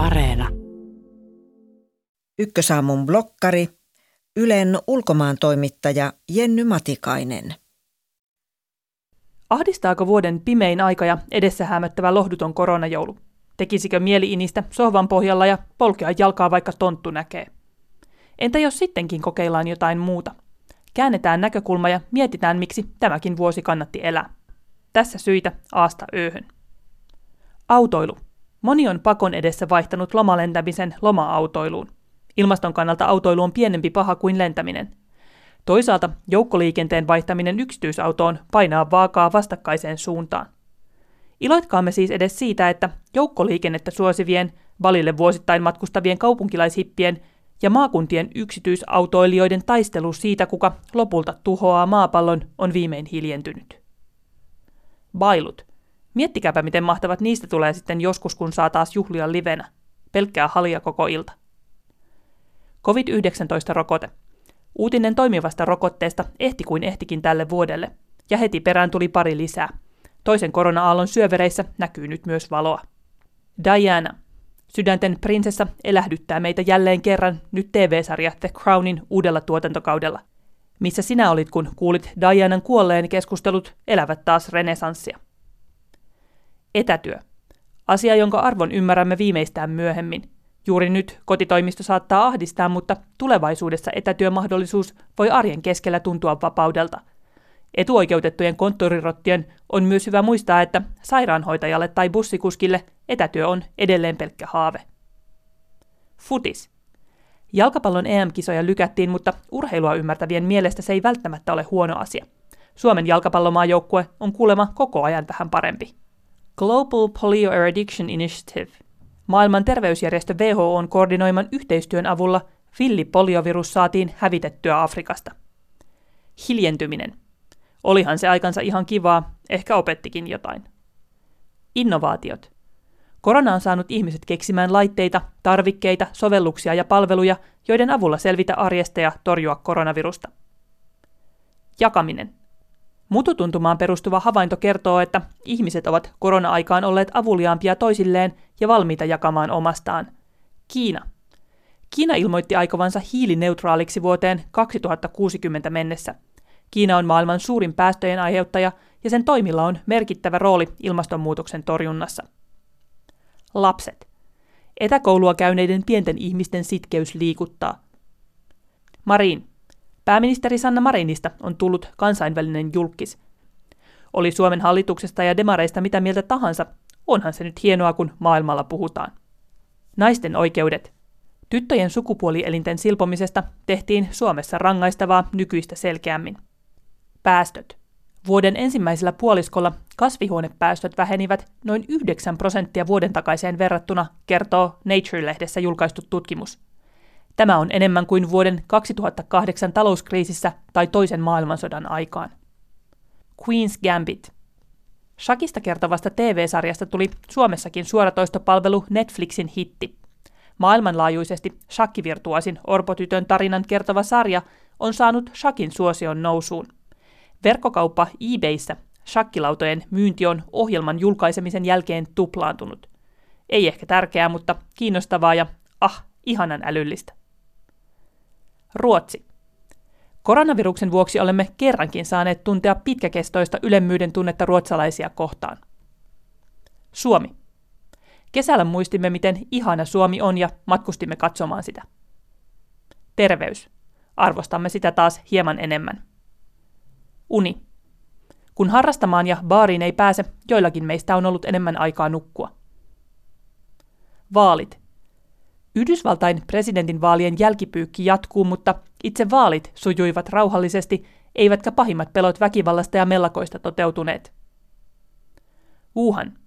Areena. Ykkösaamun blokkari, Ylen ulkomaan toimittaja Jenny Matikainen. Ahdistaako vuoden pimein aika ja edessä hämöttävä lohduton koronajoulu? Tekisikö mieli inistä sohvan pohjalla ja polkea jalkaa vaikka tonttu näkee? Entä jos sittenkin kokeillaan jotain muuta? Käännetään näkökulma ja mietitään, miksi tämäkin vuosi kannatti elää. Tässä syitä aasta ööhön. Autoilu. Moni on pakon edessä vaihtanut lomalentämisen loma-autoiluun. Ilmaston kannalta autoilu on pienempi paha kuin lentäminen. Toisaalta joukkoliikenteen vaihtaminen yksityisautoon painaa vaakaa vastakkaiseen suuntaan. Iloitkaamme siis edes siitä, että joukkoliikennettä suosivien, valille vuosittain matkustavien kaupunkilaishippien ja maakuntien yksityisautoilijoiden taistelu siitä, kuka lopulta tuhoaa maapallon, on viimein hiljentynyt. Bailut. Miettikääpä, miten mahtavat niistä tulee sitten joskus, kun saa taas juhlia livenä. Pelkkää halia koko ilta. COVID-19-rokote. Uutinen toimivasta rokotteesta ehti kuin ehtikin tälle vuodelle, ja heti perään tuli pari lisää. Toisen korona-aallon syövereissä näkyy nyt myös valoa. Diana. Sydänten prinsessa elähdyttää meitä jälleen kerran nyt TV-sarja The Crownin uudella tuotantokaudella. Missä sinä olit, kun kuulit Dianan kuolleen keskustelut elävät taas renesanssia? Etätyö. Asia, jonka arvon ymmärrämme viimeistään myöhemmin. Juuri nyt kotitoimisto saattaa ahdistaa, mutta tulevaisuudessa etätyömahdollisuus voi arjen keskellä tuntua vapaudelta. Etuoikeutettujen konttorirottien on myös hyvä muistaa, että sairaanhoitajalle tai bussikuskille etätyö on edelleen pelkkä haave. Futis. Jalkapallon EM-kisoja lykättiin, mutta urheilua ymmärtävien mielestä se ei välttämättä ole huono asia. Suomen jalkapallomaajoukkue on kuulemma koko ajan vähän parempi. Global Polio Eradiction Initiative. Maailman terveysjärjestö WHOn koordinoiman yhteistyön avulla villipoliovirus saatiin hävitettyä Afrikasta. Hiljentyminen. Olihan se aikansa ihan kivaa, ehkä opettikin jotain. Innovaatiot. Korona on saanut ihmiset keksimään laitteita, tarvikkeita, sovelluksia ja palveluja, joiden avulla selvitä arjesta ja torjua koronavirusta. Jakaminen. Mututuntumaan perustuva havainto kertoo, että ihmiset ovat korona-aikaan olleet avuliaampia toisilleen ja valmiita jakamaan omastaan. Kiina. Kiina ilmoitti aikovansa hiilineutraaliksi vuoteen 2060 mennessä. Kiina on maailman suurin päästöjen aiheuttaja ja sen toimilla on merkittävä rooli ilmastonmuutoksen torjunnassa. Lapset. Etäkoulua käyneiden pienten ihmisten sitkeys liikuttaa. Marin. Pääministeri Sanna Marinista on tullut kansainvälinen julkis. Oli Suomen hallituksesta ja demareista mitä mieltä tahansa, onhan se nyt hienoa, kun maailmalla puhutaan. Naisten oikeudet. Tyttöjen sukupuolielinten silpomisesta tehtiin Suomessa rangaistavaa nykyistä selkeämmin. Päästöt. Vuoden ensimmäisellä puoliskolla kasvihuonepäästöt vähenivät noin 9 prosenttia vuoden takaiseen verrattuna, kertoo Nature-lehdessä julkaistu tutkimus. Tämä on enemmän kuin vuoden 2008 talouskriisissä tai toisen maailmansodan aikaan. Queen's Gambit. Shakista kertovasta TV-sarjasta tuli Suomessakin suoratoistopalvelu Netflixin hitti. Maailmanlaajuisesti shakkivirtuasin orpotytön tarinan kertova sarja on saanut shakin suosion nousuun. Verkkokauppa eBayssä shakkilautojen myynti on ohjelman julkaisemisen jälkeen tuplaantunut. Ei ehkä tärkeää, mutta kiinnostavaa ja ah, ihanan älyllistä. Ruotsi. Koronaviruksen vuoksi olemme kerrankin saaneet tuntea pitkäkestoista ylemmyyden tunnetta ruotsalaisia kohtaan. Suomi. Kesällä muistimme, miten ihana Suomi on ja matkustimme katsomaan sitä. Terveys. Arvostamme sitä taas hieman enemmän. Uni. Kun harrastamaan ja baariin ei pääse, joillakin meistä on ollut enemmän aikaa nukkua. Vaalit. Yhdysvaltain presidentinvaalien jälkipyykki jatkuu, mutta itse vaalit sujuivat rauhallisesti, eivätkä pahimmat pelot väkivallasta ja mellakoista toteutuneet. Wuhan.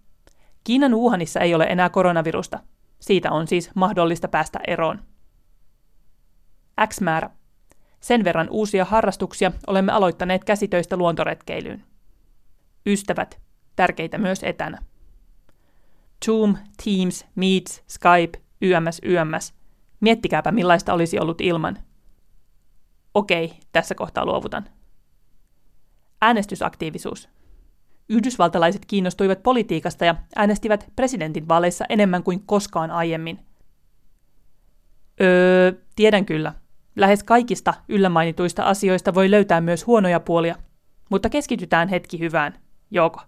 Kiinan Wuhanissa ei ole enää koronavirusta. Siitä on siis mahdollista päästä eroon. X-määrä. Sen verran uusia harrastuksia olemme aloittaneet käsitöistä luontoretkeilyyn. Ystävät. Tärkeitä myös etänä. Zoom, Teams, Meets, Skype, YMS, YMS. Miettikääpä millaista olisi ollut ilman. Okei, tässä kohtaa luovutan. Äänestysaktiivisuus. Yhdysvaltalaiset kiinnostuivat politiikasta ja äänestivät presidentinvaaleissa enemmän kuin koskaan aiemmin. Öö, tiedän kyllä. Lähes kaikista yllämainituista asioista voi löytää myös huonoja puolia, mutta keskitytään hetki hyvään. Joko?